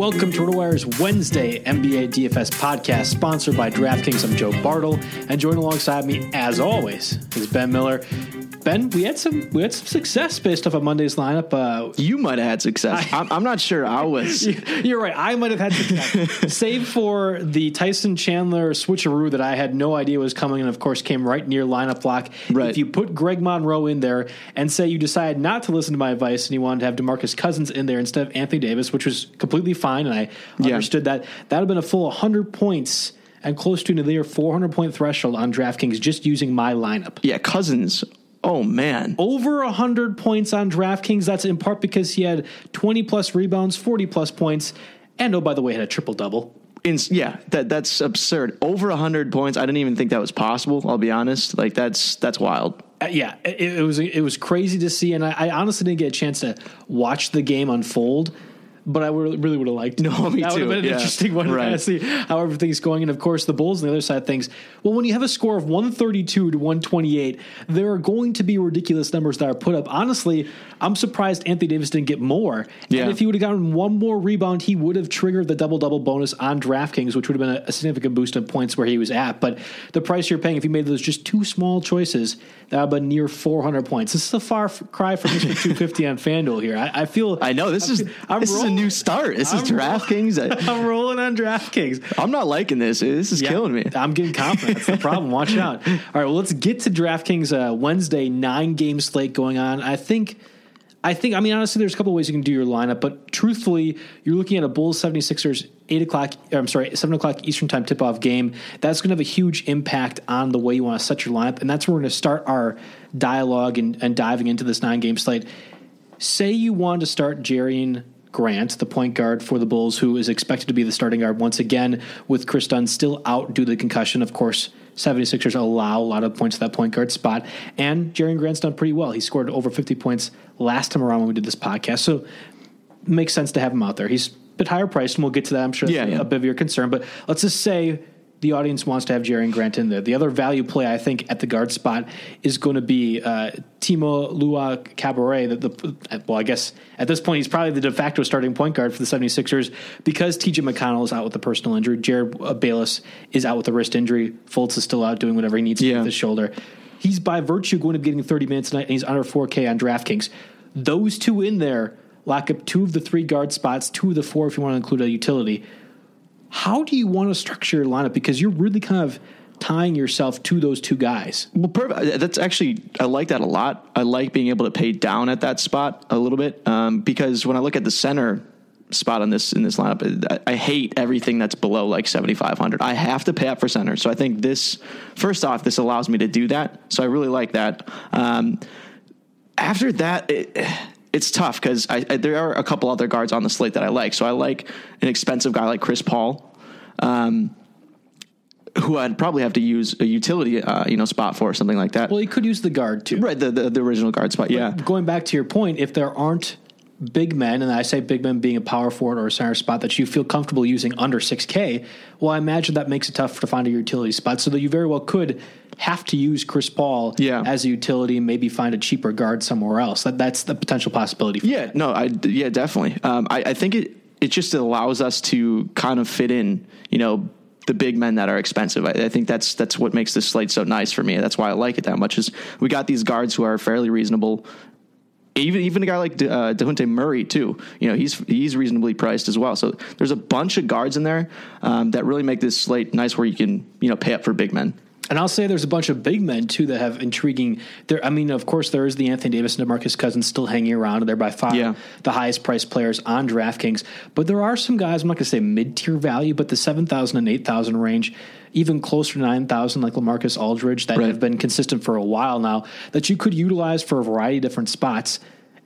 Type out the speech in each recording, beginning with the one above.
Welcome to RotoWire's Wednesday NBA DFS podcast, sponsored by DraftKings. I'm Joe Bartle, and joined alongside me, as always, is Ben Miller. Ben, we had some we had some success based off of Monday's lineup. Uh, You might have had success. I, am I'm not sure I was. You're right. I might have had success, save for the Tyson Chandler switcheroo that I had no idea was coming, and of course came right near lineup block. Right. If you put Greg Monroe in there and say you decide not to listen to my advice and you wanted to have Demarcus Cousins in there instead of Anthony Davis, which was completely fine, and I Yeah. understood that, that would have been a full 100 points and close to near 400 point threshold on DraftKings just using my lineup. Yeah, Cousins. Oh man. Over 100 points on DraftKings. That's in part because he had 20 plus rebounds, 40 plus points, and oh, by the way, had a triple double. In, yeah, that that's absurd. Over 100 points. I didn't even think that was possible, I'll be honest. Like that's that's wild. Uh, yeah, it, it was it was crazy to see, and I, I honestly didn't get a chance to watch the game unfold. But I really would have liked. No, me that would have been an yeah. interesting one to Right. of see how everything's going. And of course, the Bulls on the other side of things. Well, when you have a score of one thirty two to one twenty eight, there are going to be ridiculous numbers that are put up. Honestly, I'm surprised Anthony Davis didn't get more. Yeah. And if he would have gotten one more rebound, he would have triggered the double double bonus on DraftKings, which would have been a, significant boost in points where he was at. But the price you're paying, if you made those just two small choices, that would have been near 400 points. This is a far cry from 250 on FanDuel here. I, I feel. I know this is I'm this is a new start. This is I'm DraftKings. I, I'm rolling on DraftKings. I'm not liking this. This is Yeah, killing me. I'm getting confident. That's the problem. Watch out. All right, well, let's get to DraftKings uh, Wednesday nine game slate going on. I think. I think, I mean, honestly, there's a couple ways you can do your lineup, but truthfully, you're looking at a Bulls 76ers 8 o'clock, I'm sorry, 7 o'clock Eastern time tip off game. That's going to have a huge impact on the way you want to set your lineup. And that's where we're going to start our dialogue and, and diving into this nine game slate. Say you want to start Jerian Grant, the point guard for the Bulls, who is expected to be the starting guard once again, with Kris Dunn still out due to the concussion. Of course, 76ers allow a lot of points to that point guard spot. And Jerian Grant's done pretty well. He scored over 50 points last time around when we did this podcast. So makes sense to have him out there. He's a bit higher priced, and we'll get to that. I'm sure Yeah, yeah. a bit of your concern. But let's just say the audience wants to have Jerian Grant in there. The other value play, I think, at the guard spot is going to be uh, Timo Lua Cabaret. The, the, well, I guess at this point, he's probably the de facto starting point guard for the 76ers because TJ McConnell is out with a personal injury. Jerryd uh, Bayless is out with a wrist injury. Fultz is still out doing whatever he needs to Yeah. with his shoulder. He's by virtue going to be getting 30 minutes tonight, and he's under 4K on DraftKings. Those two in there lock up two of the three guard spots, two of the four if you want to include a utility. How do you want to structure your lineup? Because you're really kind of tying yourself to those two guys. Well, perfect. That's actually I like that a lot. I like being able to pay down at that spot a little bit um, because when I look at the center spot on this in this lineup, I, I hate everything that's below like seventy five hundred. I have to pay up for center, so I think this first off this allows me to do that. So I really like that. Um, after that. It, it's tough because I, I, there are a couple other guards on the slate that I like. So I like an expensive guy like Chris Paul, um, who I'd probably have to use a utility, uh, you know, spot for or something like that. Well, you could use the guard too. right, the, the the original guard spot. Yeah, Going back to your point, if there aren't big men, and I say big men being a power forward or a center spot that you feel comfortable using under 6K, well, I imagine that makes it tough to find a utility spot so that you very well could have to use Chris Paul Yeah. as a utility and maybe find a cheaper guard somewhere else. That, that's the potential possibility. For Yeah, no, I yeah, definitely. Um, I, I think it it just allows us to kind of fit in, you know, the big men that are expensive. I, I think that's that's what makes this slate so nice for me. That's why I like it that much. Is we got these guards who are fairly reasonable. Even even a guy like De, uh, Dejounte Murray too, you know, he's he's reasonably priced as well. So there's a bunch of guards in there um, that really make this slate nice, where you can you know pay up for big men. And I'll say there's a bunch of big men too that have intriguing. There, I mean, of course, there is the Anthony Davis and Demarcus Cousins still hanging around. They're by far Yeah. the highest priced players on DraftKings. But there are some guys. I'm not going to say mid tier value, but the seven thousand and eight thousand range, even closer to nine thousand, like Lamarcus Aldridge, that Right. have been consistent for a while now. That you could utilize for a variety of different spots.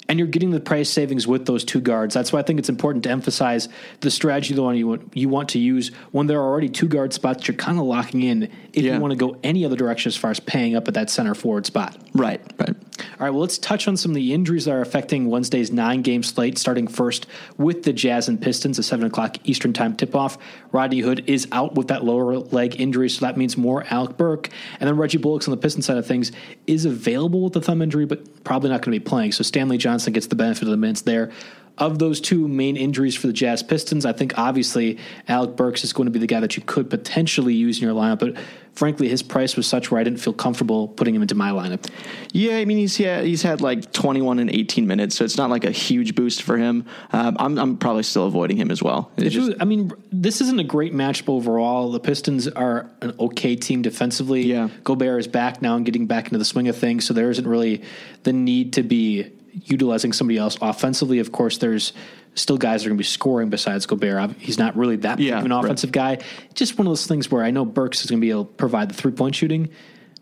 And you're getting the price savings with those two guards. That's why I think it's important to emphasize the strategy the one you want, you want to use when there are already two guard spots. You're kind of locking in if Yeah. you want to go any other direction as far as paying up at that center forward spot. Right, right. All right, well, let's touch on some of the injuries that are affecting Wednesday's nine game slate, starting first with the Jazz and Pistons, a 7 o'clock Eastern Time tip off. Rodney Hood is out with that lower leg injury, so that means more Alec Burke. And then Reggie Bullocks on the Pistons side of things is available with the thumb injury, but probably not going to be playing. So Stanley Johnson gets the benefit of the minutes there. Of those two main injuries for the Jazz Pistons, I think obviously Alec Burks is going to be the guy that you could potentially use in your lineup, but frankly, his price was such where I didn't feel comfortable putting him into my lineup. Yeah, I mean he's yeah he's had like 21 and 18 minutes, so it's not like a huge boost for him. Um, I'm I'm probably still avoiding him as well. Just- you- I mean, this isn't a great matchup overall. The Pistons are an okay team defensively. Yeah. Gobert is back now and getting back into the swing of things, so there isn't really the need to be utilizing somebody else offensively. Of course, there's still guys that are going to be scoring besides Gobert. He's not really that big Yeah, of an right. offensive guy. Just one of those things where I know Burks is going to be able to provide the three point shooting.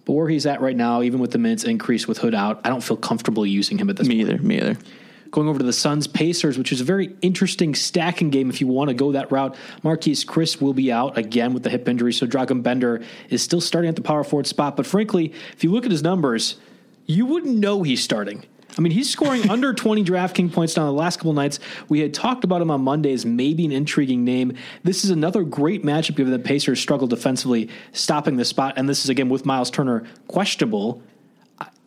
But where he's at right now, even with the minutes increase with Hood out, I don't feel comfortable using him at this me either. Me either. Going over to the Suns Pacers, which is a very interesting stacking game if you want to go that route. Marquese Chriss will be out again with the hip injury, so Dragan Bender is still starting at the power forward spot. But frankly, if you look at his numbers, you wouldn't know he's starting. I mean, he's scoring under 20 DraftKings points now the last couple nights. We had talked about him on Mondays, maybe an intriguing name. This is another great matchup given that Pacers struggle defensively, stopping the spot. And this is again with Miles Turner questionable.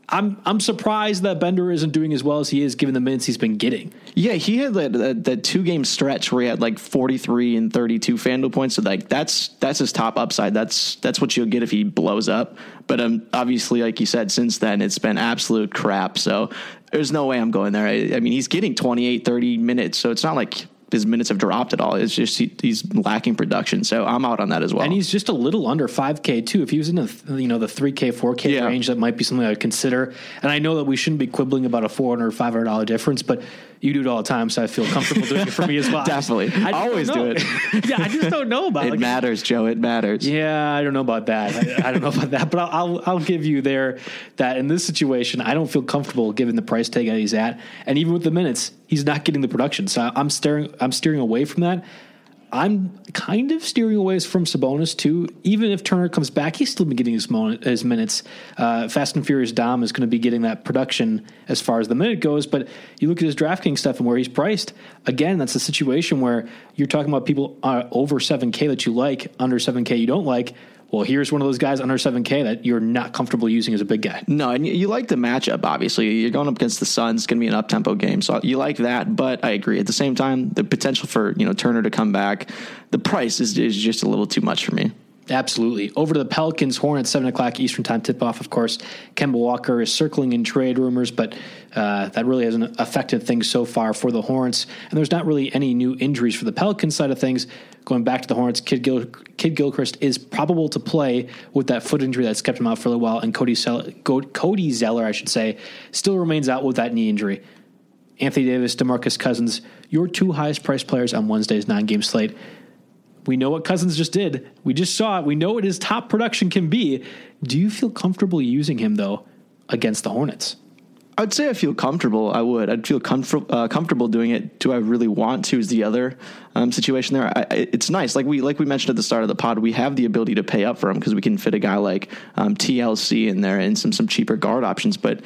I'm I'm surprised that Bender isn't doing as well as he is given the minutes he's been getting. Yeah, he had that, that, that two game stretch where he had like 43 and 32 FanDuel points. So like that's that's his top upside. That's that's what you'll get if he blows up. But um, obviously, like you said, since then it's been absolute crap. So there's no way I'm going there. I, I mean, he's getting 28, 30 minutes, so it's not like his minutes have dropped at all. It's just he, he's lacking production. So I'm out on that as well. And he's just a little under 5K too. If he was in the you know the 3K, 4K Yeah. range, that might be something I would consider. And I know that we shouldn't be quibbling about a 400 or 500 dollar difference, but you do it all the time, so I feel comfortable doing it for me as well. Definitely. I Always do it. yeah, I just don't know about it like, matters, Joe. It matters. Yeah, I don't know about that. I, I don't know about that, but I'll, I'll I'll give you there that in this situation, I don't feel comfortable given the price tag that he's at, and even with the minutes, he's not getting the production. So I'm steering I'm steering away from that. I'm kind of steering away from Sabonis too. Even if Turner comes back, he's still been getting his, mo- his minutes. Uh, Fast and Furious Dom is going to be getting that production as far as the minute goes. But you look at his DraftKings stuff and where he's priced. Again, that's a situation where you're talking about people uh, over 7K that you like, under 7K you don't like. Well, here's one of those guys under 7K that you're not comfortable using as a big guy. No, and you, you like the matchup. Obviously, you're going up against the Suns. It's going to be an up tempo game, so you like that. But I agree. At the same time, the potential for you know Turner to come back, the price is, is just a little too much for me. Absolutely. Over to the Pelicans, Hornets, 7 o'clock Eastern Time tip off, of course. Kemba Walker is circling in trade rumors, but uh, that really hasn't affected things so far for the Hornets. And there's not really any new injuries for the Pelicans side of things. Going back to the Hornets, Kid, Gil- Kidd-Gilchrist is probable to play with that foot injury that's kept him out for a while. And Cody, Sell- Cody Zeller, I should say, still remains out with that knee injury. Anthony Davis, Demarcus Cousins, your two highest priced players on Wednesday's nine game slate. We know what Cousins just did. We just saw it. We know what his top production can be. Do you feel comfortable using him though against the Hornets? I'd say I feel comfortable. I would. I'd feel comfort, uh, comfortable doing it. Do I really want to? Is the other um, situation there? I- it's nice. Like we like we mentioned at the start of the pod, we have the ability to pay up for him because we can fit a guy like um, TLC in there and some some cheaper guard options. But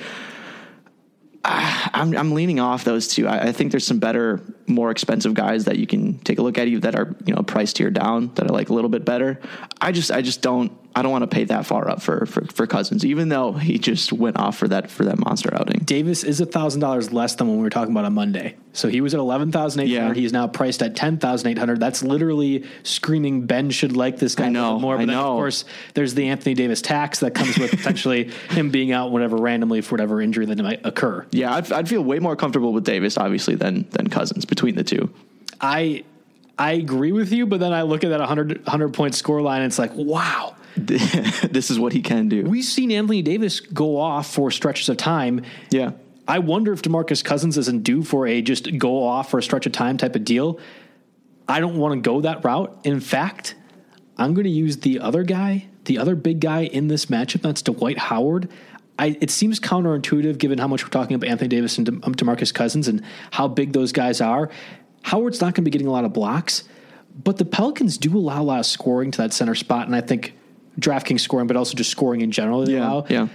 Ah, I'm I'm leaning off those two. I, I, think there's some better, more expensive guys that you can take a look at you that are you know priced tier down that are like a little bit better. I just I just don't I don't want to pay that far up for, for, for Cousins, even though he just went off for that for that monster outing. Davis is thousand dollars less than when we were talking about on Monday. So he was at eleven thousand eight hundred. Yeah. He's now priced at ten thousand eight hundred. That's literally screaming Ben should like this guy I know, more. But I then, know. of course, there's the Anthony Davis tax that comes with potentially him being out whatever randomly for whatever injury that might occur. Yeah, I'd, I'd feel way more comfortable with Davis, obviously, than than Cousins between the two. I I agree with you, but then I look at that 100, 100 point score line and it's like, wow, this is what he can do. We've seen Anthony Davis go off for stretches of time. Yeah. I wonder if DeMarcus Cousins isn't due for a just go off for a stretch of time type of deal. I don't want to go that route. In fact, I'm going to use the other guy, the other big guy in this matchup. That's Dwight Howard. I, it seems counterintuitive given how much we're talking about Anthony Davis and De, um, DeMarcus Cousins and how big those guys are. Howard's not going to be getting a lot of blocks, but the Pelicans do allow a lot of scoring to that center spot, and I think DraftKings scoring, but also just scoring in general. yeah, allow. yeah.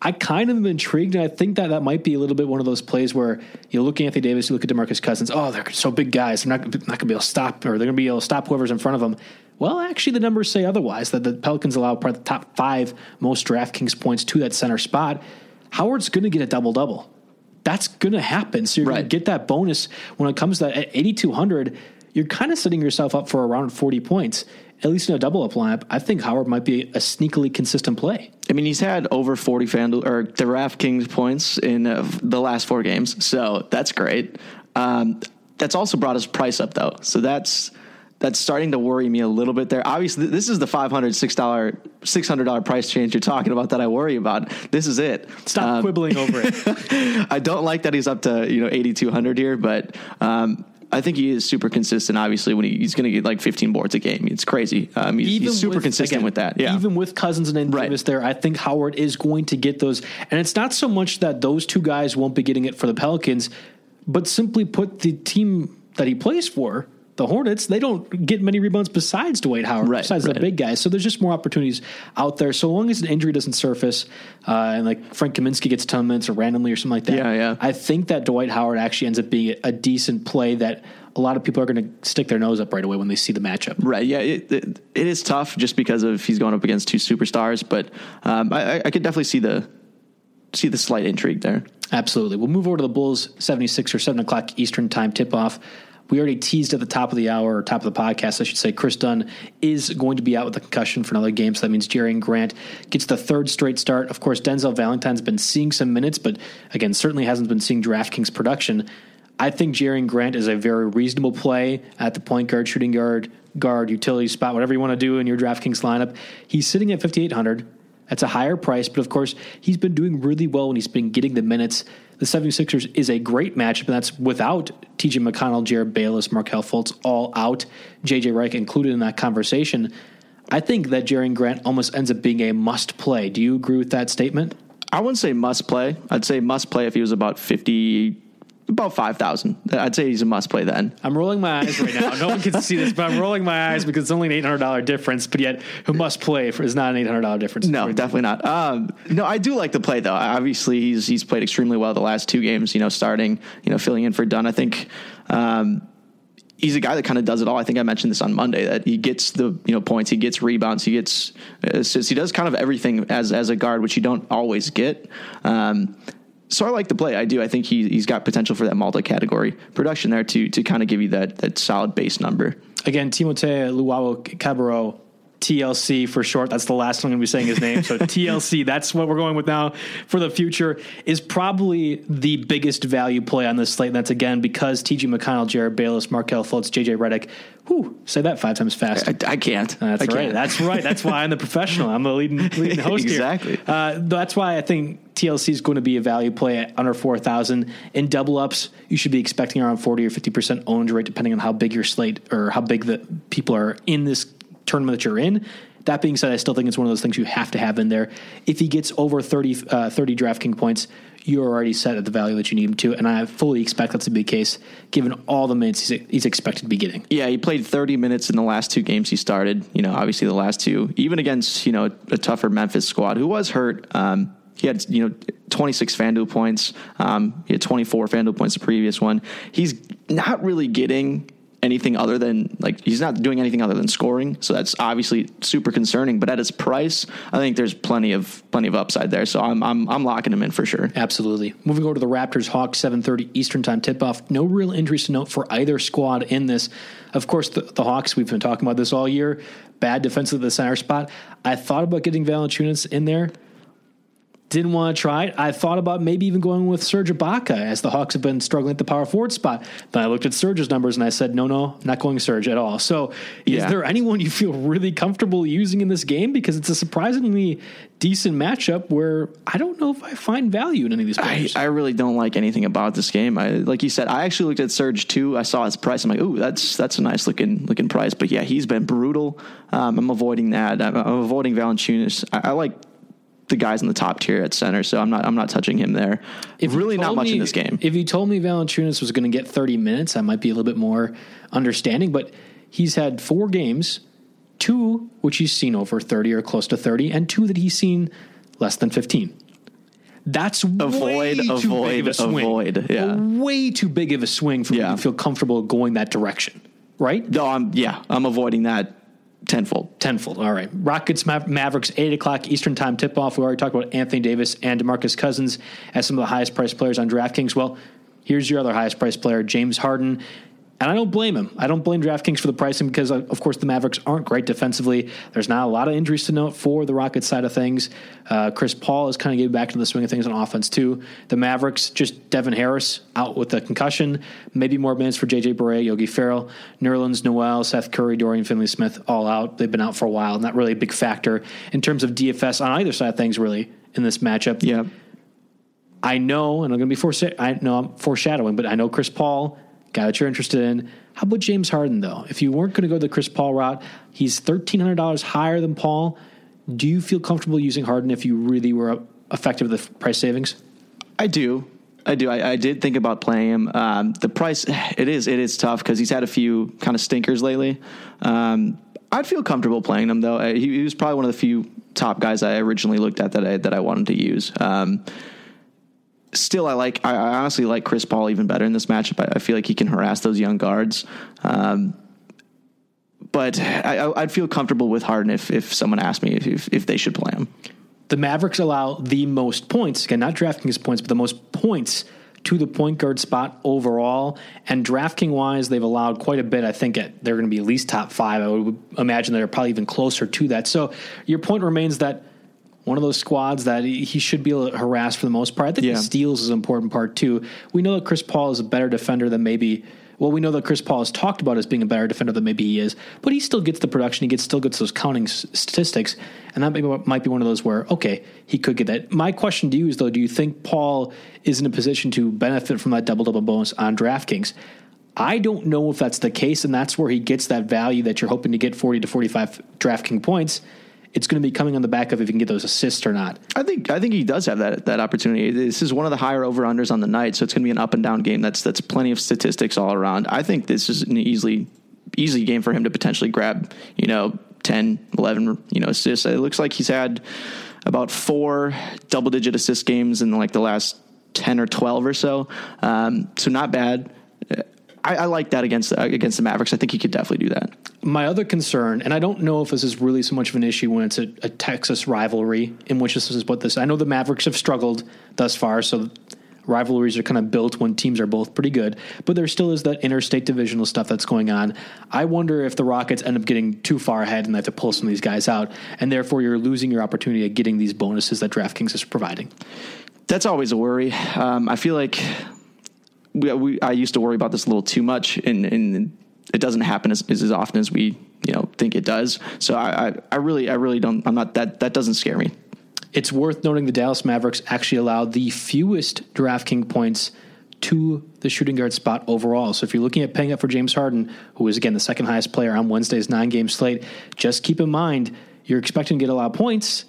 I kind of am intrigued, and I think that that might be a little bit one of those plays where you look at Anthony Davis, you look at Demarcus Cousins. Oh, they're so big guys. They're not not going to be able to stop, or they're going to be able to stop whoever's in front of them. Well, actually, the numbers say otherwise. That the Pelicans allow probably the top five most DraftKings points to that center spot. Howard's going to get a double double. That's going to happen. So you're right. going to get that bonus when it comes to that at 8,200. You're kind of setting yourself up for around 40 points at least in a double up lineup, I think Howard might be a sneakily consistent play. I mean, he's had over 40 FanDuel or DraftKings points in uh, the last four games, so that's great. Um, that's also brought his price up though, so that's that's starting to worry me a little bit there. Obviously, this is the five hundred six dollar six hundred dollar price change you're talking about that I worry about. This is it. Stop um, quibbling over it. I don't like that he's up to you know eighty two hundred here, but um, I think he is super consistent. Obviously, when he, he's going to get like 15 boards a game, it's crazy. Um, he's, he's, super with, consistent again, with that. Yeah, even with Cousins and right. There, I think Howard is going to get those. And it's not so much that those two guys won't be getting it for the Pelicans, but simply put, the team that he plays for the Hornets, they don't get many rebounds besides Dwight Howard, right, besides right. the big guys. So there's just more opportunities out there. So long as an injury doesn't surface, uh, and like Frank Kaminsky gets of minutes or randomly or something like that. Yeah, yeah. I think that Dwight Howard actually ends up being a decent play that a lot of people are going to stick their nose up right away when they see the matchup. Right. Yeah. It, it, it is tough just because of he's going up against two superstars, but um, I, I could definitely see the see the slight intrigue there. Absolutely. We'll move over to the Bulls 76 or 7 o'clock Eastern time tip off. We already teased at the top of the hour, or top of the podcast, I should say, Kris Dunn is going to be out with a concussion for another game. So that means Jerian Grant gets the third straight start. Of course, Denzel Valentine's been seeing some minutes, but again, certainly hasn't been seeing DraftKings production. I think Jerian Grant is a very reasonable play at the point guard, shooting guard, guard, utility spot, whatever you want to do in your DraftKings lineup. He's sitting at 5,800. That's a higher price, but of course, he's been doing really well when he's been getting the minutes. The 76ers is a great matchup, and that's without TJ McConnell, Jerryd Bayless, Markelle Fultz all out, JJ Redick included in that conversation. I think that Jerian Grant almost ends up being a must play. Do you agree with that statement? I wouldn't say must play. I'd say must play if he was about 50 about five thousand. I'd say he's a must play then. I'm rolling my eyes right now. No one can see this, but I'm rolling my eyes because it's only an eight hundred dollar difference. But yet, who must play for is not an eight hundred dollar difference. No, definitely not. Um, no, I do like the play though. Obviously, he's he's played extremely well the last two games. You know, starting, you know, filling in for Dunn. I think. Um, he's a guy that kind of does it all. I think I mentioned this on Monday that he gets the you know points, he gets rebounds, he gets assists, he does kind of everything as as a guard, which you don't always get. Um, so I like the play. I do. I think he he's got potential for that multi-category production there to to kind of give you that that solid base number. Again, Timothé Luwawu-Cabarrot TLC for short. That's the last time I'm going to be saying his name. So TLC, that's what we're going with now for the future, is probably the biggest value play on this slate. And that's again because TJ McConnell, Jerryd Bayless, Markelle Fultz, JJ Redick. Whew, say that five times fast. I, I can't. That's I right. Can't. That's right. That's why I'm the professional. I'm the leading, leading host exactly. here. Uh, that's why I think TLC is going to be a value play at under 4,000. In double ups, you should be expecting around 40 or 50% owned rate, depending on how big your slate or how big the people are in this tournament that you're in. That being said, I still think it's one of those things you have to have in there. If he gets over 30, uh, 30 DraftKings points, you're already set at the value that you need him to. And I fully expect that to be the case given all the minutes he's, he's, expected to be getting. Yeah, he played 30 minutes in the last two games he started. You know, obviously the last two, even against, you know, a tougher Memphis squad who was hurt. Um, he had you know 26 FanDuel points. Um, he had 24 FanDuel points the previous one. He's not really getting anything other than like he's not doing anything other than scoring. So that's obviously super concerning. But at his price, I think there's plenty of plenty of upside there. So I'm I'm, I'm locking him in for sure. Absolutely. Moving over to the Raptors Hawks 7:30 Eastern Time tip off. No real injuries to note for either squad in this. Of course, the, the Hawks. We've been talking about this all year. Bad defensive at the center spot. I thought about getting Valanciunas in there didn't want to try it. I thought about maybe even going with Serge Ibaka as the Hawks have been struggling at the power forward spot. But I looked at Serge's numbers and I said, no, no, not going Serge at all. So yeah. is there anyone you feel really comfortable using in this game? Because it's a surprisingly decent matchup where I don't know if I find value in any of these players. I, I really don't like anything about this game. I, like you said, I actually looked at Serge too. I saw his price. I'm like, ooh, that's that's a nice looking looking price. But yeah, he's been brutal. Um, I'm avoiding that. I'm, I'm avoiding Valanciunas. I, I like the guys in the top tier at center, so I'm not I'm not touching him there. If really not much me, in this game. If you told me Valanciunas was going to get 30 minutes, I might be a little bit more understanding. But he's had four games, two which he's seen over 30 or close to 30, and two that he's seen less than 15. That's avoid, avoid, big of a swing. Avoid, yeah. Way too big of a swing for yeah. me to feel comfortable going that direction. Right? No, I'm yeah, I'm avoiding that tenfold. Tenfold. All right. Rockets Mavericks, 8 o'clock Eastern Time tip off. We already talked about Anthony Davis and Demarcus Cousins as some of the highest priced players on DraftKings. Well, here's your other highest priced player, James Harden. And I don't blame him. I don't blame DraftKings for the pricing because, uh, of course, the Mavericks aren't great defensively. There's not a lot of injuries to note for the Rockets side of things. Uh, Chris Paul is kind of getting back into the swing of things on offense, too. The Mavericks, just Devin Harris out with a concussion. Maybe more minutes for JJ Barea, Yogi Ferrell, Nerlens Noel, Seth Curry, Dorian Finney Smith, all out. They've been out for a while. Not really a big factor in terms of DFS on either side of things, really, in this matchup. Yeah. I know, and I'm going to be I know I'm foreshadowing, but I know Chris Paul, guy that you're interested in how about James Harden, though? If you weren't going to go the Chris Paul route, he's $1,300 higher than Paul. Do you feel comfortable using Harden if you really were effective with the price savings? I do. I do. I, I, did think about playing him. Um, the price, it is, it is tough because he's had a few kind of stinkers lately. Um, I'd feel comfortable playing him though. He, he, was probably one of the few top guys I originally looked at that I that I wanted to use. Um, still, I like. I, I, honestly like Chris Paul even better in this matchup. I, I feel like he can harass those young guards. Um, but I, would feel comfortable with Harden if, if someone asked me if, if, they should play him. The Mavericks allow the most points again, not DraftKings points, but the most points to the point guard spot overall. And DraftKings wise, they've allowed quite a bit. I think they're going to be at least top five. I would imagine they're probably even closer to that. So your point remains that one of those squads that he should be able to harass for the most part. I think yeah. the steals is an important part too. We know that Chris Paul is a better defender than maybe. Well, we know that Chris Paul is talked about as being a better defender than maybe he is, but he still gets the production. He gets still gets those counting statistics, and that maybe, might be one of those where okay, he could get that. My question to you is though, do you think Paul is in a position to benefit from that double double bonus on DraftKings? I don't know if that's the case, and that's where he gets that value that you're hoping to get 40 to 45 DraftKings points it's going to be coming on the back of if he can get those assists or not. I think I think he does have that that opportunity. This is one of the higher over unders on the night, so it's going to be an up and down game. That's that's plenty of statistics all around. I think this is an easily easy game for him to potentially grab, you know, 10, 11, you know, assists. It looks like he's had about four double digit assist games in like the last 10 or 12 or so. Um, so not bad. I, I, like that against uh, against the Mavericks. I think he could definitely do that. My other concern, and I don't know if this is really so much of an issue when it's a, a Texas rivalry, in which this is what this. I know the Mavericks have struggled thus far, so rivalries are kind of built when teams are both pretty good, but there still is that interstate divisional stuff that's going on. I wonder if the Rockets end up getting too far ahead and they have to pull some of these guys out, and therefore you're losing your opportunity at getting these bonuses that DraftKings is providing. That's always a worry. Um, I feel like we, we, I used to worry about this a little too much, and, and it doesn't happen as, as often as we you know think it does. So I, I, I really I really don't I'm not that that doesn't scare me. It's worth noting the Dallas Mavericks actually allowed the fewest DraftKings points to the shooting guard spot overall. So if you're looking at paying up for James Harden, who is again the second highest player on Wednesday's nine game slate, just keep in mind you're expecting to get a lot of points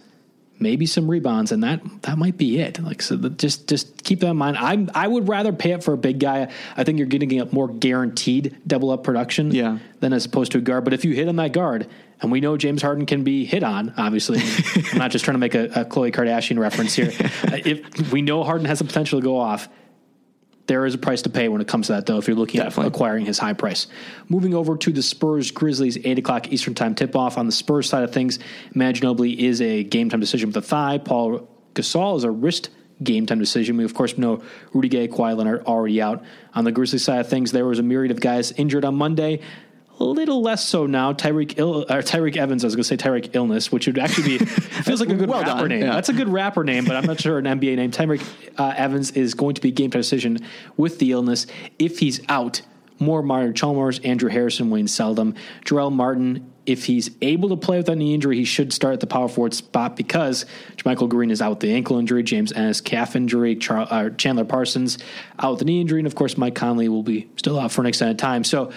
maybe some rebounds, and that that might be it. Like so, the, just just keep that in mind. I I would rather pay it for a big guy. I think you're getting a more guaranteed double up production, Yeah. than as opposed to a guard. But if you hit on that guard, and we know James Harden can be hit on, obviously, I'm not just trying to make a, a Khloe Kardashian reference here. If we know Harden has the potential to go off, there is a price to pay when it comes to that, though, if you're looking Definitely. at acquiring his high price. Moving over to the Spurs Grizzlies, 8 o'clock Eastern Time tip off. On the Spurs side of things, Manu Ginobili is a game time decision with a thigh. Paul Gasol is a wrist game time decision. We, of course, know Rudy Gay, Kawhi Leonard already out. On the Grizzlies side of things, there was a myriad of guys injured on Monday. A little less so now. Tyreke Ill, or Tyreke Evans, I was going to say Tyreke Illness, which would actually be feels like a good Well rapper done, name. yeah. That's a good rapper name, but I'm not sure an NBA name. Tyreke uh, Evans is going to be game time decision with the illness. If he's out, more Mario Chalmers, Andrew Harrison, Wayne Selden, Jarell Martin. If he's able to play without any injury, he should start at the power forward spot because Michael Green is out with the ankle injury, James Ennis calf injury, Char- uh, Chandler Parsons out with the knee injury, and of course Mike Conley will be still out for an extended time. So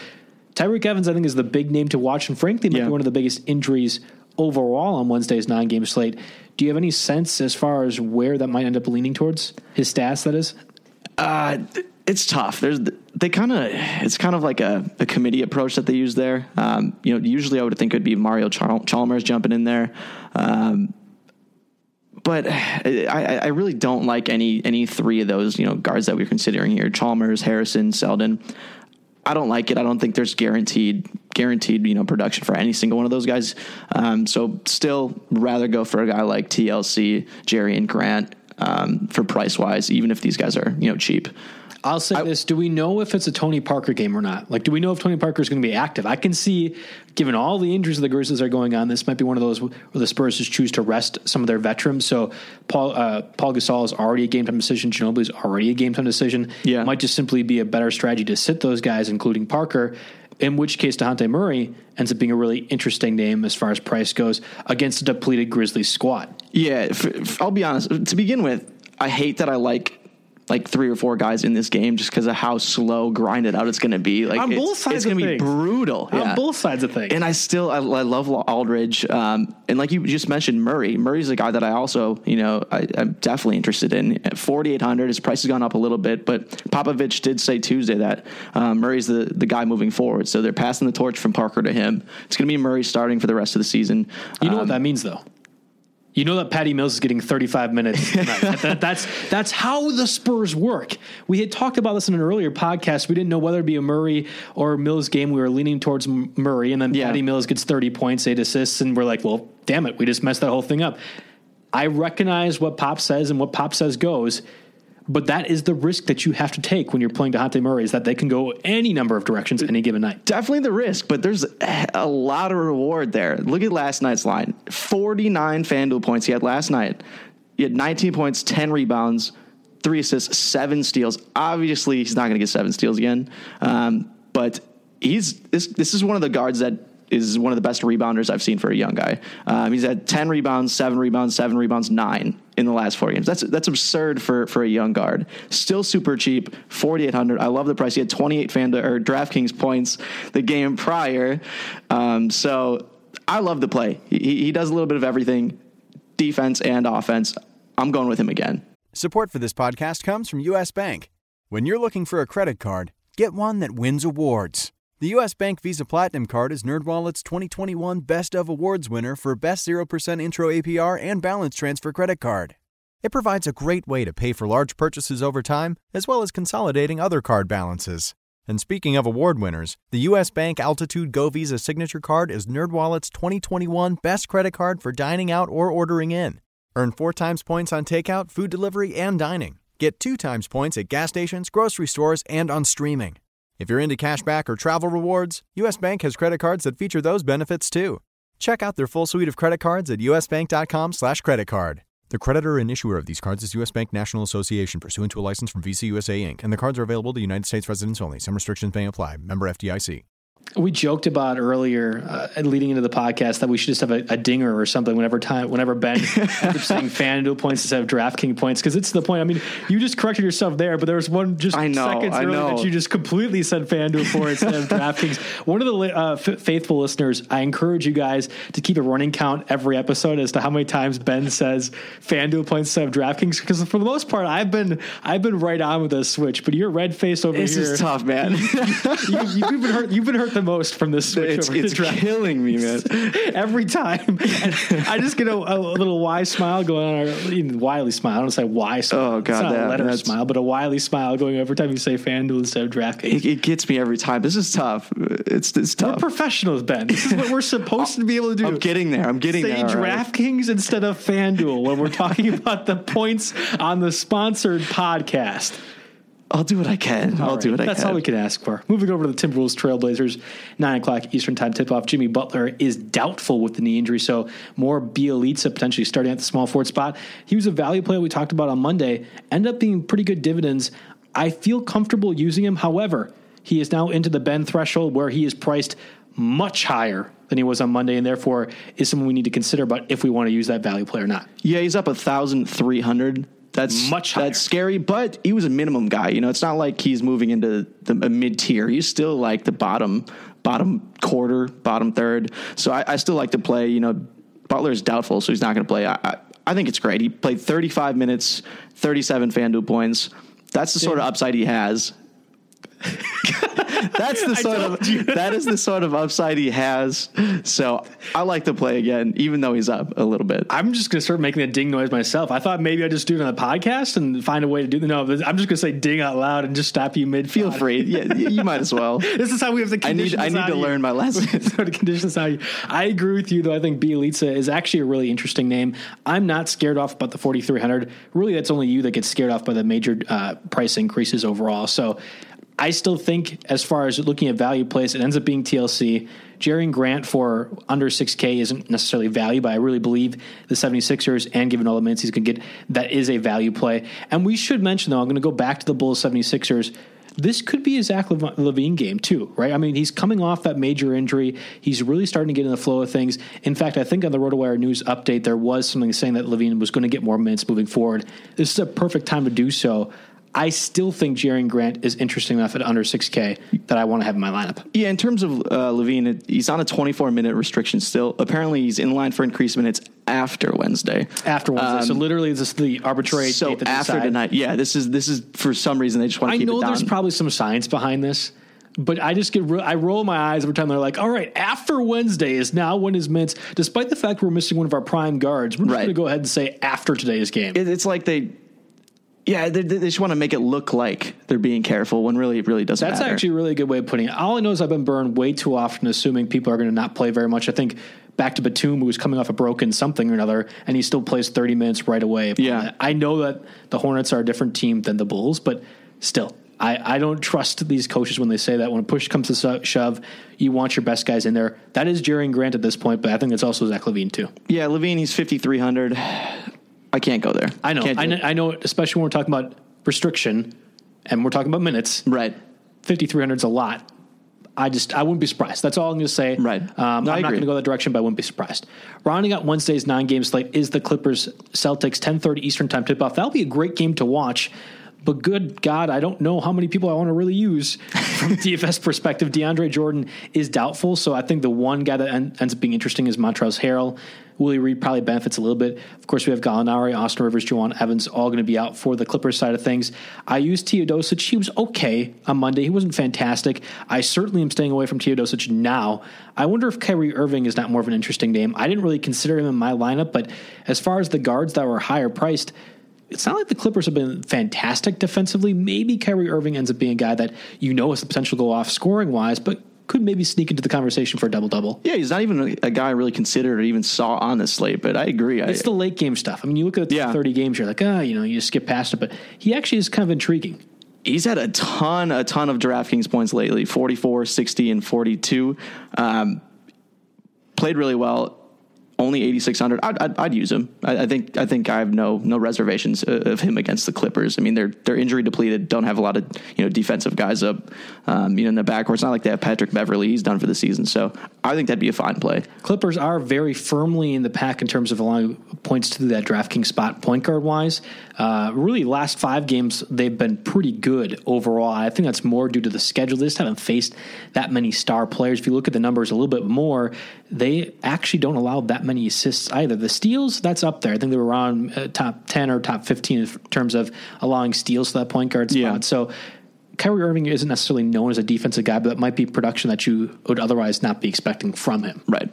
Tyreke Evans, I think, is the big name to watch, and frankly, might Yeah. be one of the biggest injuries overall on Wednesday's nine game slate. Do you have any sense as far as where that might end up leaning towards? His stats, that is? Uh, it's tough. There's they kind of it's kind of like a, a committee approach that they use there. Um, you know, usually I would think it would be Mario Chal- Chalmers jumping in there. Um, but I, I really don't like any any three of those you know guards that we're considering here: Chalmers, Harrison, Selden. I don't like it. I don't think there's guaranteed guaranteed you know production for any single one of those guys. Um, so still rather go for a guy like TLC, Jerian Grant um, for price wise, even if these guys are you know cheap. I'll say this: Do we know if it's a Tony Parker game or not? Like, do we know if Tony Parker is going to be active? I can see, given all the injuries the Grizzlies are going on, this might be one of those where the Spurs just choose to rest some of their veterans. So Paul uh, Paul Gasol is already a game time decision. Ginobili is already a game time decision. Yeah. it might just simply be a better strategy to sit those guys, including Parker. In which case, Dejounte Murray ends up being a really interesting name as far as price goes against a depleted Grizzlies squad. Yeah, I'll be honest. To begin with, I hate that I like like three or four guys in this game just because of how slow grinded out it's going to be. Like On it's, both sides it's going to be brutal On both sides of things. And I still I, I love Aldridge, um, and like you just mentioned, Murray. Murray's a guy that I also you know I, I'm definitely interested in. At 4,800, his price has gone up a little bit, but Popovich did say Tuesday that um, Murray's the the guy moving forward. So they're passing the torch from Parker to him. It's going to be Murray starting for the rest of the season. You know Um, what that means, though. You know that Patty Mills is getting 35 minutes. That- that's that's how the Spurs work. We had talked about this in an earlier podcast. We didn't know whether it'd be a Murray or Mills game. We were leaning towards Murray, and then Yeah. Patty Mills gets 30 points, eight assists, and we're like, well, damn it, we just messed that whole thing up. I recognize what Pop says and what Pop says goes, but that is the risk that you have to take when you're playing DeJounte Murray. Is that they can go any number of directions any given night. definitely the risk, but there's a lot of reward there. Look at last night's line 49 FanDuel points he had last night. He had 19 points, 10 rebounds, three assists, seven steals. Obviously, he's not going to get seven steals again, um, but he's this. This is one of the guards that is one of the best rebounders I've seen for a young guy. Um, he's had 10 rebounds, seven rebounds, seven rebounds, nine in the last four games. That's that's absurd for for a young guard. Still super cheap, 4800. I love the price. He had 28 fan or DraftKings points the game prior. Um, so I love the play. He, he does a little bit of everything, defense and offense. I'm going with him again. Support for this podcast comes from U.S. Bank. When you're looking for a credit card, get one that wins awards. The U.S. Bank Visa Platinum Card is NerdWallet's 2021 Best of Awards winner for Best 0% Intro APR and Balance Transfer Credit Card. It provides a great way to pay for large purchases over time, as well as consolidating other card balances. And speaking of award winners, the U.S. Bank Altitude Go Visa Signature Card is NerdWallet's 2021 Best Credit Card for dining out or ordering in. Earn four times points on takeout, food delivery, and dining. Get two times points at gas stations, grocery stores, and on streaming. If you're into cashback or travel rewards, US Bank has credit cards that feature those benefits too. Check out their full suite of credit cards at usbank.com slash credit card. The creditor and issuer of these cards is U.S. Bank National Association pursuant to a license from Visa USA Inc., and the cards are available to United States residents only. Some restrictions may apply. Member FDIC. We joked about earlier, uh, leading into the podcast, that we should just have a, a dinger or something whenever time, whenever Ben keeps saying FanDuel points instead of DraftKings points, because it's the point. I mean, you just corrected yourself there, but there was one just I know, seconds I earlier know. that you just completely said FanDuel for instead of DraftKings. One of the uh, f- faithful listeners, I encourage you guys to keep a running count every episode as to how many times Ben says FanDuel points instead of DraftKings, because for the most part, I've been I've been right on with this switch, but you're red face over here. This here. is tough, man. you, you've been hurt. You've been hurt the most from this switch it's it's killing me, man. Every time, And I just get a, a little wise smile going on. Or even wily smile. I don't say why smile. Oh, it's God, not that- a letter smile, but a wily smile going every time you say FanDuel instead of DraftKings. It, it gets me every time. This is tough. It's it's We're tough. professionals, Ben. This is what we're supposed to be able to do. I'm getting there. I'm getting Say there. all right. DraftKings instead of FanDuel when we're talking about the points on the sponsored podcast. I'll do what I can. I'll All do right. what I That's can. That's all we can ask for. Moving over to the Timberwolves Trailblazers, nine o'clock Eastern time tip off. Jimmy Butler is doubtful with the knee injury, so more Bjelica potentially starting at the small forward spot. He was a value player we talked about on Monday. Ended up being pretty good dividends. I feel comfortable using him. However, he is now into the Ben threshold where he is priced much higher than he was on Monday, and therefore is someone we need to consider about if we want to use that value play or not. Yeah, he's up a thousand three hundred. That's Much higher. That's scary, but he was a minimum guy. You know, it's not like he's moving into the a mid tier. He's still like the bottom bottom quarter, bottom third. So I, I still like to play. You know, Butler is doubtful, so he's not going to play. I, I I think it's great. He played thirty five minutes, thirty seven FanDuel points. That's the sort of upside he has. That's the sort of that is the sort of upside he has. So I like to play again, even though he's up a little bit. I'm just going to start making a ding noise myself. I thought maybe I'd just do it on the podcast and find a way to do the No, I'm just going to say ding out loud and just stop you mid. Feel free. Yeah, you might as well. This is how we have to I need I need to learn my lesson. so to condition this out. I agree with you, though. I think Bjelica is actually a really interesting name. I'm not scared off about the 4,300. Really, that's only you that gets scared off by the major uh, price increases overall. So I still think, as far as looking at value plays, it ends up being TLC. Jerian Grant for under 6K isn't necessarily value, but I really believe the 76ers, and given all the minutes he's going to get, that is a value play. And we should mention, though, I'm going to go back to the Bulls 76ers. This could be a Zach LaVine game too, right? I mean, he's coming off that major injury. He's really starting to get in the flow of things. In fact, I think on the RotoWire news update, there was something saying that LaVine was going to get more minutes moving forward. This is a perfect time to do so. I still think Jerry Grant is interesting enough at under 6K that I want to have in my lineup. Yeah, in terms of uh, LaVine, it, he's on a 24 minute restriction still. Apparently, he's in line for increased minutes after Wednesday. After Wednesday, so literally, this is the arbitrary Um, So after decide. tonight, yeah, this is this is for some reason they just want to I keep know there's probably some science behind this, but I just get I roll my eyes every time they're like, "All right, after Wednesday is now when his minutes." Despite the fact we're missing one of our prime guards, we're just Right. going to go ahead and say after today's game. It- it's like they, yeah, they, they just want to make it look like they're being careful when really it really doesn't. That's matter. actually a really good way of putting it. All I know is I've been burned way too often, assuming people are going to not play very much. I think back to Batum, who was coming off a broken something or another, and he still plays 30 minutes right away. Yeah. I know that the Hornets are a different team than the Bulls, but still. I, I don't trust these coaches when they say that. When a push comes to shove, you want your best guys in there. That is Jerian Grant at this point, but I think it's also Zach LaVine too. yeah, LaVine, he's 5300. I can't go there. I know, I know. I know, especially when we're talking about restriction and we're talking about minutes. Right. 5,300 is a lot. I just I wouldn't be surprised. That's all I'm going to say. Right. Um, No, I'm not going to go that direction, but I wouldn't be surprised. Rounding out Wednesday's nine game slate is the Clippers Celtics 10:30 Eastern time tip off. That'll be a great game to watch. But good God, I don't know how many people I want to really use from DFS perspective. DeAndre Jordan is doubtful, so I think the one guy that en- ends up being interesting is Montrezl Harrell. Willie Reed probably benefits a little bit. Of course, we have Gallinari, Austin Rivers, Jawan Evans, all going to be out for the Clippers side of things. I used Teodosic. He was okay on Monday. He wasn't fantastic. I certainly am staying away from Teodosic now. I wonder if Kyrie Irving is not more of an interesting name. I didn't really consider him in my lineup, but as far as the guards that were higher priced, it's not like the Clippers have been fantastic defensively. Maybe Kyrie Irving ends up being a guy that you know has the potential to go off scoring wise, but could maybe sneak into the conversation for a double double. Yeah, he's not even a, guy I really considered or even saw on the slate, but I agree. I, It's the late game stuff. I mean, you look at the Yeah. 30 games, you're like, ah, you know, you just skip past it, but he actually is kind of intriguing. he's had a ton, a ton of DraftKings points lately 44, 60, and 42. Um, played really well. Only only 8600. I'd, I'd, I'd use him. I, I, think I think I have no no reservations of him against the Clippers. I mean, they're they're injury depleted, don't have a lot of you know defensive guys up, um, you know, in the backcourt. It's not like they have Patrick Beverley He's done for the season, so I think that'd be a fine play. Clippers are very firmly in the pack in terms of allowing points to that DraftKings spot point guard wise. Uh, really, last five games they've been pretty good overall. I think that's more due to the schedule. They just haven't faced that many star players. If you look at the numbers a little bit more, they actually don't allow that many assists either. The steals, that's up there. I think they were around uh, top 10 or top 15 in terms of allowing steals to that point guard spot. Yeah. So Kyrie Irving isn't necessarily known as a defensive guy, but that might be production that you would otherwise not be expecting from him. Right.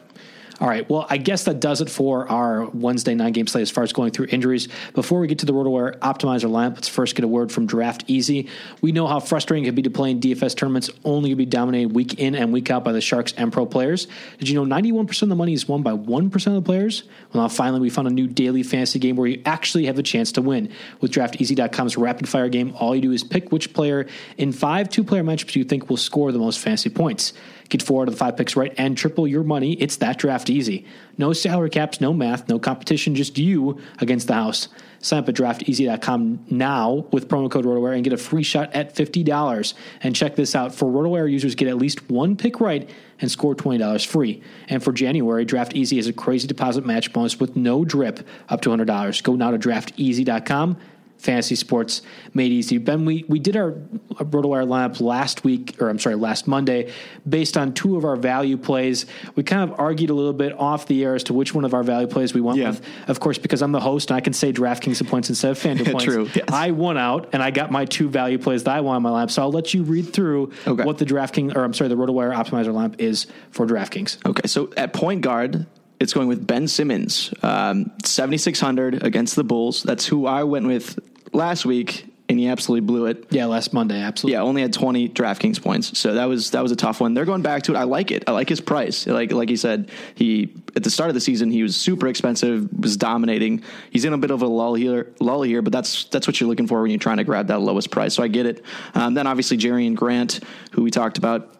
All right. Well, I guess that does it for our Wednesday nine game slate as far as going through injuries. Before we get to the RotoWire Optimizer lineup, let's first get a word from Draft Easy. We know how frustrating it can be to play in DFS tournaments only to be dominated week in and week out by the Sharks and pro players. Did you know 91% of the money is won by 1% of the players? Well, now finally we found a new daily fantasy game where you actually have a chance to win. With DraftEasy.com's rapid fire game, all you do is pick which player in five two player matchups you think will score the most fantasy points. Get four out of the five picks right and triple your money. It's that draft easy. No salary caps, no math, no competition, just you against the house. Sign up at drafteasy.com now with promo code RotoWire and get a free shot at $50. And check this out for RotoWire users, get at least one pick right and score $20 free. And for January, Draft Easy has a crazy deposit match bonus with no drip up to $100. Go now to drafteasy.com fantasy sports made easy. Ben, we, we did our RotoWire lineup last week, or I'm sorry, last Monday, based on two of our value plays. We kind of argued a little bit off the air as to which one of our value plays we went Yeah. with. Of course, because I'm the host and I can say DraftKings points instead of FanDuel points. True, yes. I won out and I got my two value plays that I want in my lineup. So I'll let you read through Okay. what the DraftKings, or I'm sorry, the RotoWire Optimizer lineup is for DraftKings. Okay, so at point guard, it's going with Ben Simmons, um, 7,600 against the Bulls. That's who I went with last week, and he absolutely blew it. Yeah, last Monday, absolutely. Yeah, only had 20 DraftKings points. So that was that was a tough one. They're going back to it. I like it. I like his price. Like like he said, he at the start of the season he was super expensive, was dominating. He's in a bit of a lull here, lull here, but that's that's what you're looking for when you're trying to grab that lowest price. So I get it. Um, then obviously Jerian Grant, who we talked about.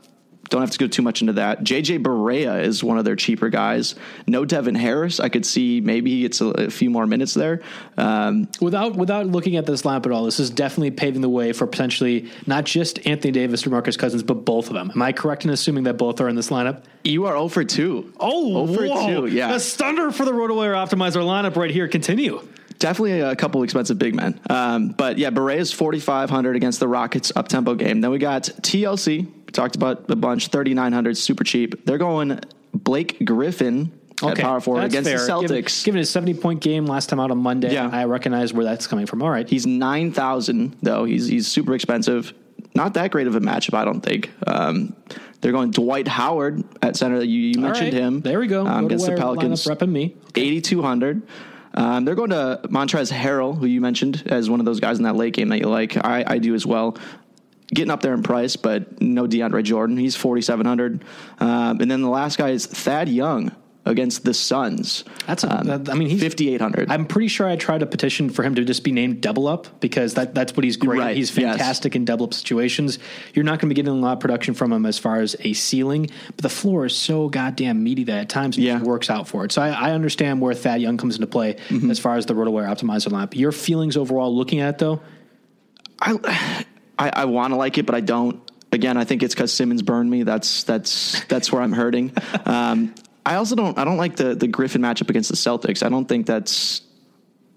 Don't have to go too much into that. JJ Barea is one of their cheaper guys. No Devin Harris. I could see maybe he gets a, a few more minutes there. Um, Without without looking at this lineup at all, this is definitely paving the way for potentially not just Anthony Davis or Marcus Cousins, but both of them. Am I correct in assuming that both are in this lineup? you are 0 for 2. Oh, 0 for whoa. 2. Yeah. a stunner for the RotoWire Optimizer lineup right here. Continue. Definitely a couple expensive big men. Um, but yeah, Barea's 4,500 against the Rockets up tempo game. Then we got TLC. We talked about a bunch, 3,900, super cheap. They're going Blake Griffin at power forward against fair. the Celtics. given his seventy point game last time out on Monday, Yeah. I recognize where that's coming from. All right, He's 9,000 though. He's, he's super expensive. Not that great of a matchup, I don't think. Um, they're going Dwight Howard at center. You, you mentioned right. him. There we go. Um, against the Pelicans. repping me. 8,200. Um, they're going to Montrezl Harrell, who you mentioned as one of those guys in that late game that you like. I, I do as well. Getting up there in price, but no DeAndre Jordan. He's 4,700. Um, and then the last guy is Thad Young against the Suns. That's a, Um, I mean he's 5,800. I'm pretty sure I tried to petition for him to just be named double up because that, that's what he's great. at. Right, He's yes. fantastic in double up situations. You're not going to be getting a lot of production from him as far as a ceiling, but the floor is so goddamn meaty that at times it Yeah. just works out for it. So I, I understand where Thad Young comes into play Mm-hmm. as far as the RotoWire optimizer lineup. Your feelings overall looking at it though? I I, I want to like it, but I don't. Again, I think it's because Simmons burned me. That's that's that's where I'm hurting. Um, I also don't. I don't like the the Griffin matchup against the Celtics. I don't think that's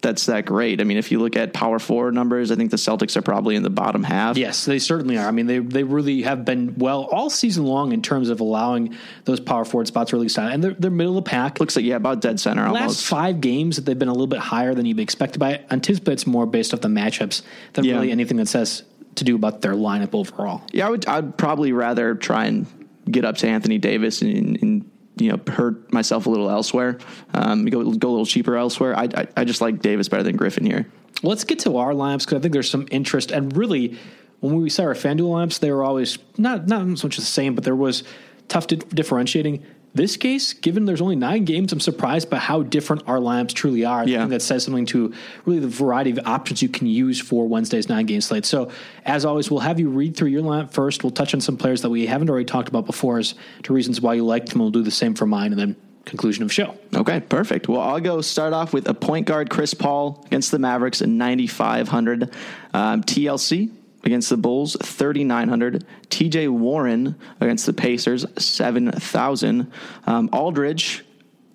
that's that great. I mean, if you look at power forward numbers, I think the Celtics are probably in the bottom half. Yes, they certainly are. I mean, they they really have been well all season long in terms of allowing those power forward spots release down, and they're they're middle of the pack. looks like yeah, about dead center last almost. five games that they've been a little bit higher than you'd be expected by. Anticipate it's more based off the matchups than Yeah. really anything that says to do about their lineup overall. Yeah, I would. I'd probably rather try and get up to Anthony Davis and, and you know hurt myself a little elsewhere. Um, go go a little cheaper elsewhere. I, I I just like Davis better than Griffin here. Let's get to our lineups because I think there's some interest and really when we saw our FanDuel lineups, they were always not not so much the same, but there was tough di- differentiating. This case, given there's only nine games, I'm surprised by how different our lineups truly are. I Yeah. think that says something to really the variety of options you can use for Wednesday's nine game slate. So, as always, we'll have you read through your lineup first. We'll touch on some players that we haven't already talked about before as to reasons why you liked them. We'll do the same for mine, and then conclusion of show. Okay, perfect. Well, I'll go start off with a point guard, Chris Paul, against the Mavericks at 9,500. Um, TLC against the Bulls, 3,900. TJ Warren against the Pacers, 7,000. Um, Aldridge,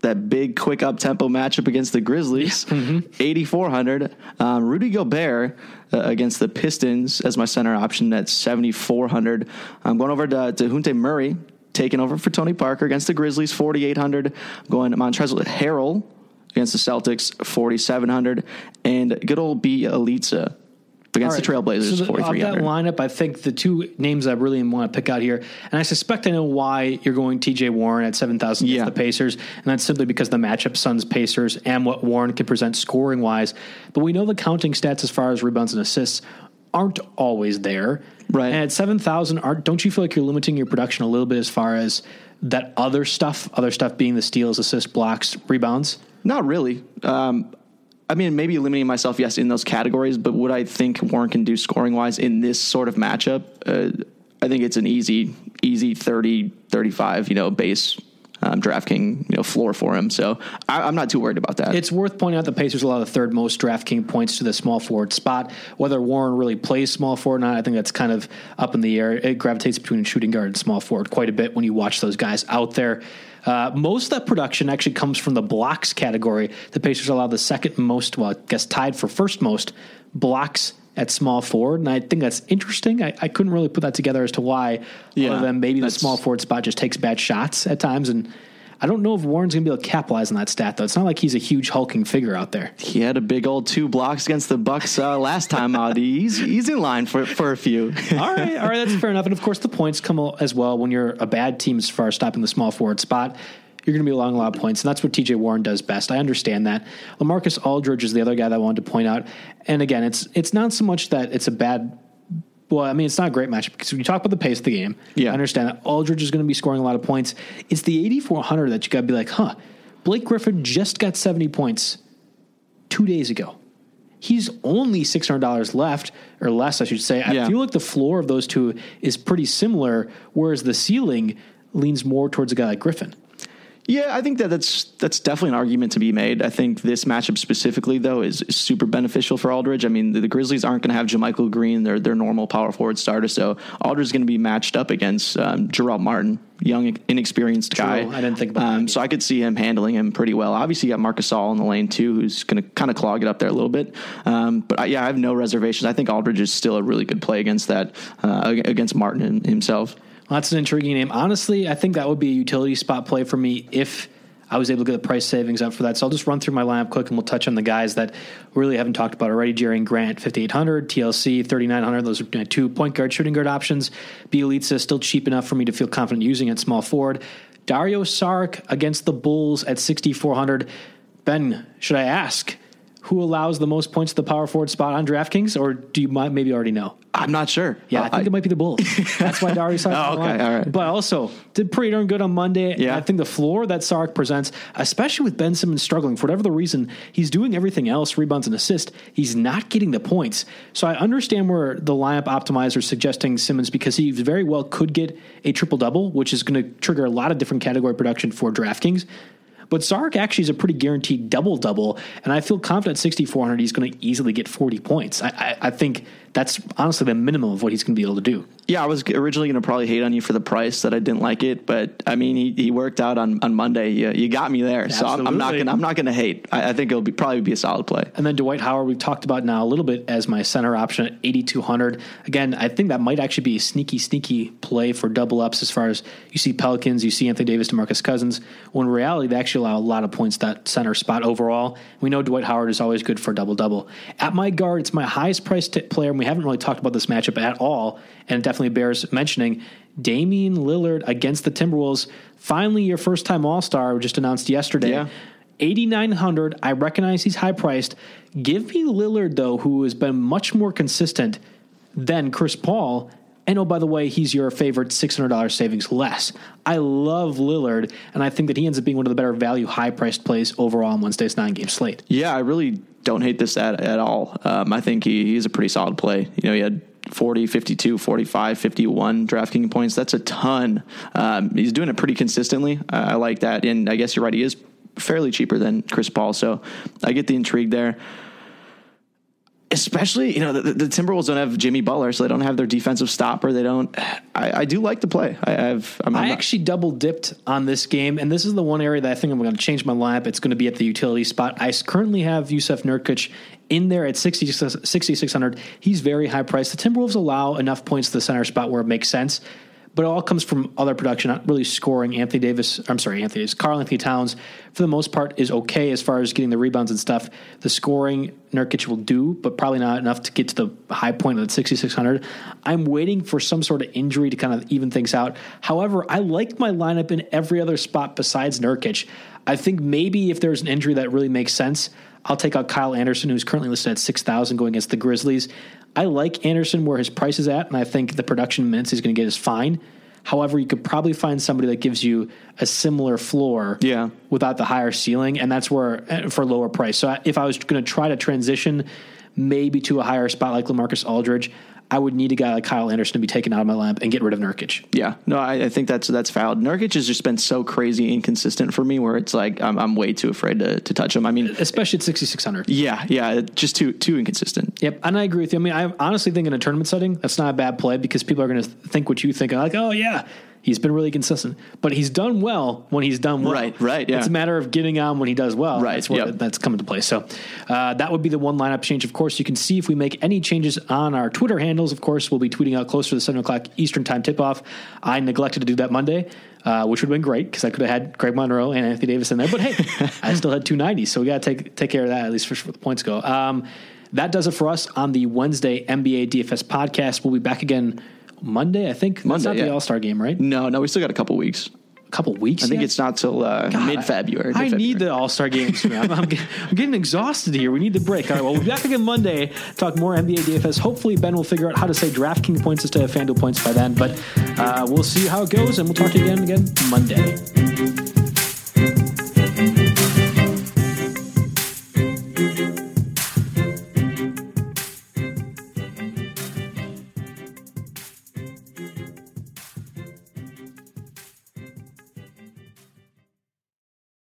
that big, quick up tempo matchup against the Grizzlies, 8,400. Um, Rudy Gobert uh, against the Pistons as my center option at 7,400. I'm going over to, Dejounte Murray, taking over for Tony Parker against the Grizzlies, 4,800. Going to Montrezl Harrell against the Celtics, 4,700. And good old Bjelica against All the. Trailblazers, So the- of that lineup, I think the two names I really want to pick out here, and I suspect I know why you're going T.J. Warren at seven thousand against Yeah. the Pacers, and that's simply because the matchup Suns Pacers and what Warren can present scoring wise. But we know the counting stats as far as rebounds and assists aren't always there. Right. And at seven thousand, aren't don't you feel like you're limiting your production a little bit as far as that other stuff, other stuff being the steals, assists, blocks, rebounds? Not really. Um, I mean, maybe limiting myself, yes, in those categories, but what I think Warren can do scoring wise in this sort of matchup, uh, I think it's an easy, easy 30, 35, you know, base um, DraftKings, you know, floor for him. So I, I'm not too worried about that. It's worth pointing out the Pacers allow the third most DraftKings points to the small forward spot. Whether Warren really plays small forward or not, I think that's kind of up in the air. It gravitates between shooting guard and small forward quite a bit when you watch those guys out there. Uh, most of that production actually comes from the blocks category. The Pacers allow the second most, well, I guess tied for first most blocks at small forward, and I think that's interesting. I, I couldn't really put that together as to why, Yeah, other than maybe the small forward spot just takes bad shots at times, and I don't know if Warren's going to be able to capitalize on that stat though. It's not like he's a huge hulking figure out there. he had a big old two blocks against the Bucks uh, last time out. He's he's in line for for a few. all right, all right, that's fair enough. And of course, the points come as well when you're a bad team as far as stopping the small forward spot. You're going to be allowing a lot of points, and that's what TJ Warren does best. I understand that. LaMarcus Aldridge is the other guy that I wanted to point out. And again, it's it's not so much that it's a bad. Well, I mean, it's not a great matchup because when you talk about the pace of the game, Yeah. I understand that Aldridge is going to be scoring a lot of points. It's the 8400 that you got to be like, huh? Blake Griffin just got 70 points two days ago. He's only six hundred dollars left, or less, I should say. I feel like the floor of those two is pretty similar, whereas the ceiling leans more towards a guy like Griffin. Yeah, I think that that's that's definitely an argument to be made. I think this matchup specifically, though, is, is super beneficial for Aldridge. I mean, the, the Grizzlies aren't going to have JaMychal Green, their their normal power forward starter, so Aldridge is going to be matched up against um, Jarell Martin, young, inexperienced guy. I didn't think about um, that So I could see him handling him pretty well. Obviously, you got Marc Gasol in the lane too, who's going to kind of clog it up there a little bit. Um, but I, yeah, I have no reservations. I think Aldridge is still a really good play against that uh, against Martin him- himself. That's an intriguing name. Honestly, I think that would be a utility spot play for me if I was able to get the price savings up for that. So I'll just run through my lineup quick and we'll touch on the guys that really haven't talked about already. Jerian Grant, 5,800, TLC, 3,900. Those are my two point guard, shooting guard options. Bjelica still cheap enough for me to feel confident using at small forward. Dario Saric against the Bulls at 6,400. Ben, should I ask who allows the most points to the power forward spot on DraftKings, or do you might maybe already know? I'm not sure. Yeah, Uh, I think it might be the Bulls. That's why Dario Saric. Oh, okay, all right. But also did pretty darn good on Monday. Yeah. I think the floor that Sark presents, especially with Ben Simmons struggling for whatever the reason, he's doing everything else, rebounds and assists. He's not getting the points. So I understand where the lineup optimizer is suggesting Simmons because he very well could get a triple double, which is going to trigger a lot of different category production for DraftKings. But Sark actually is a pretty guaranteed double double, and I feel confident 6,400 he's going to easily get 40 points. I, I, I think that's honestly the minimum of what he's going to be able to do. Yeah, I was originally going to probably hate on you for the price that I didn't like it, but I mean, he, he worked out on, on Monday. You, you got me there, so I'm, not going I'm not going to hate. I, I think it'll be probably be a solid play. And then Dwight Howard, we've talked about now a little bit as my center option at 8,200. Again, I think that might actually be a sneaky, sneaky play for double ups as far as you see Pelicans, you see Anthony Davis, DeMarcus Cousins. When in reality, they actually allow a lot of points that center spot overall. We know Dwight Howard is always good for a double double. At my guard, it's my highest priced player, and we haven't really talked about this matchup at all, and it definitely bears mentioning. Damian Lillard against the Timberwolves. Finally, your first time All Star just announced yesterday. Yeah. 8900 I recognize he's high priced. Give me Lillard though who has been much more consistent than Chris Paul. And oh by the way, he's your favorite $600 savings less. I love Lillard and I think that he ends up being one of the better value high priced plays overall on Wednesday's 9 game slate. Yeah, I really don't hate this at, at all. Um, I think he, he's a pretty solid play. You know, he had 40, 52, 45, 51 DraftKings points. That's a ton. Um, he's doing it pretty consistently. Uh, I like that. And I guess you're right. He is fairly cheaper than Chris Paul. So I get the intrigue there especially you know the, the, Timberwolves don't have Jimmy Butler, so they don't have their defensive stopper. They don't. I, I do like the play. I have. I'm, I'm i actually double dipped on this game, and this is the one area that I think I'm going to change my lineup. It's going to be at the utility spot. I currently have Jusuf Nurkic in there at 6,600. He's very high priced. The Timberwolves allow enough points to the center spot where it makes sense but it all comes from other production, not really scoring. Anthony Davis, I'm sorry, Anthony Davis, Karl-Anthony Towns, for the most part, is okay as far as getting the rebounds and stuff. The scoring Nurkic will do, but probably not enough to get to the high point of the 6,600. I'm waiting for some sort of injury to kind of even things out. However, I like my lineup in every other spot besides Nurkic. I think maybe if there's an injury that really makes sense, I'll take out Kyle Anderson, who's currently listed at 6,000 going against the Grizzlies. I like Anderson where his price is at, and I think the production minutes he's going to get is fine. However, you could probably find somebody that gives you a similar floor yeah. without the higher ceiling, and that's where uh, for lower price. So if I was going to try to transition maybe to a higher spot like LaMarcus Aldridge, I would need a guy like Kyle Anderson to be taken out of my lamp and get rid of Nurkic. Yeah, no, I, I, think that's that's valid. Nurkic has just been so crazy inconsistent for me, where it's like I'm, I'm way too afraid to, to touch him. I mean, especially at 6600. Yeah, yeah, just too too inconsistent. Yep, and I agree with you. I mean, I honestly think in a tournament setting, that's not a bad play because people are going to think what you think. Like, oh yeah, He's been really consistent, but he's done well when he's done well. Right, right. Yeah. It's a matter of getting on when he does well. Right. That's yep. that's coming to play. So uh, that would be the one lineup change. Of course, you can see if we make any changes on our Twitter handles. Of course, we'll be tweeting out closer to the seven o'clock Eastern time tip off. I neglected to do that Monday. Uh, which would have been great because I could have had Greg Monroe and Anthony Davis in there. But hey, I still had 290, so we got to take take care of that at least for, for the points go. Um, that does it for us on the Wednesday NBA DFS podcast. We'll be back again Monday, I think. Monday, That's not yeah. the All Star game, right? No, no, we still got a couple weeks. A couple weeks. I think yet? it's not till uh, mid February. I, I need the All Star games. I'm, I'm, I'm, getting exhausted here. We need the break. All right, well, we'll be back again Monday. Talk more NBA DFS. Hopefully, Ben will figure out how to say DraftKings points instead of FanDuel points by then. But uh, we'll see how it goes, and we'll talk to you again again Monday.